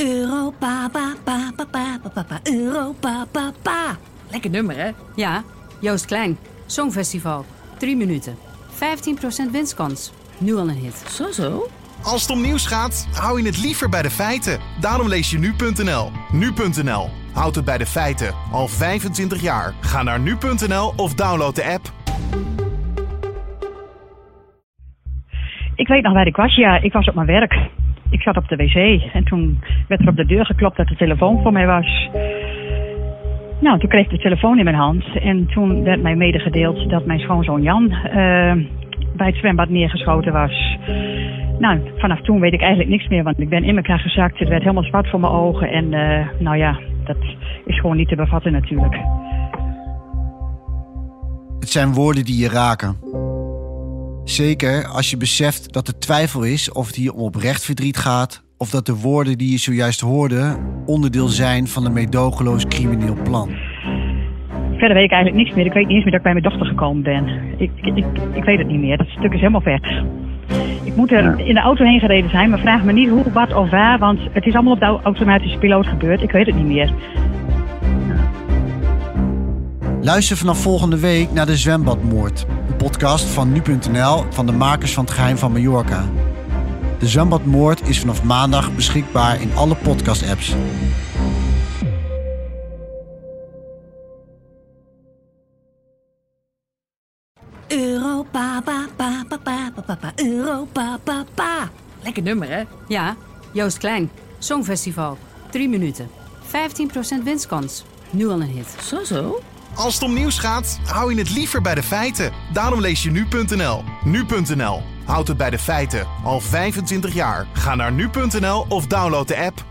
Europa, pa, pa, pa, pa, pa, pa, Europa, pa, pa. Lekker nummer, hè? Ja, Joost Klein. Songfestival. 3 minuten. 15% winstkans. Nu al een hit. Zo, zo. Als het om nieuws gaat, hou je het liever bij de feiten. Daarom lees je nu.nl. Nu.nl. Houd het bij de feiten. Al 25 jaar. Ga naar nu.nl of download de app. Ik weet nog waar ik was. Ja, ik was op mijn werk. Ik zat op de wc en toen werd er op de deur geklopt dat de telefoon voor mij was. Nou, toen kreeg ik de telefoon in mijn hand en toen werd mij medegedeeld dat mijn schoonzoon Jan eh, bij het zwembad neergeschoten was. Nou, vanaf toen weet ik eigenlijk niks meer, want ik ben in elkaar gezakt. Het werd helemaal zwart voor mijn ogen en eh, nou ja, dat is gewoon niet te bevatten natuurlijk. Het zijn woorden die je raken. Zeker als je beseft dat er twijfel is of het hier om oprecht verdriet gaat... of dat de woorden die je zojuist hoorde onderdeel zijn van een meedogenloos crimineel plan. Verder weet ik eigenlijk niks meer. Ik weet niet eens meer dat ik bij mijn dochter gekomen ben. Ik, ik, ik, weet het niet meer. Dat stuk is helemaal weg. Ik moet er in de auto heen gereden zijn, maar vraag me niet hoe, wat of waar, want het is allemaal op de automatische piloot gebeurd. Ik weet het niet meer. Luister vanaf volgende week naar de Zwembadmoord, een podcast van nu.nl van de makers van het geheim van Mallorca. De Zwembadmoord is vanaf maandag beschikbaar in alle podcast-apps. Europa, pa, pa, pa, pa, pa, pa, Europa, pa, pa. Lekker nummer, hè? Ja, Joost Klein. Songfestival. 3 minuten. 15% winstkans. Nu al een hit. Zo, zo. Als het om nieuws gaat, hou je het liever bij de feiten. Daarom lees je nu.nl. Nu.nl. Houd het bij de feiten. Al 25 jaar. Ga naar nu.nl of download de app.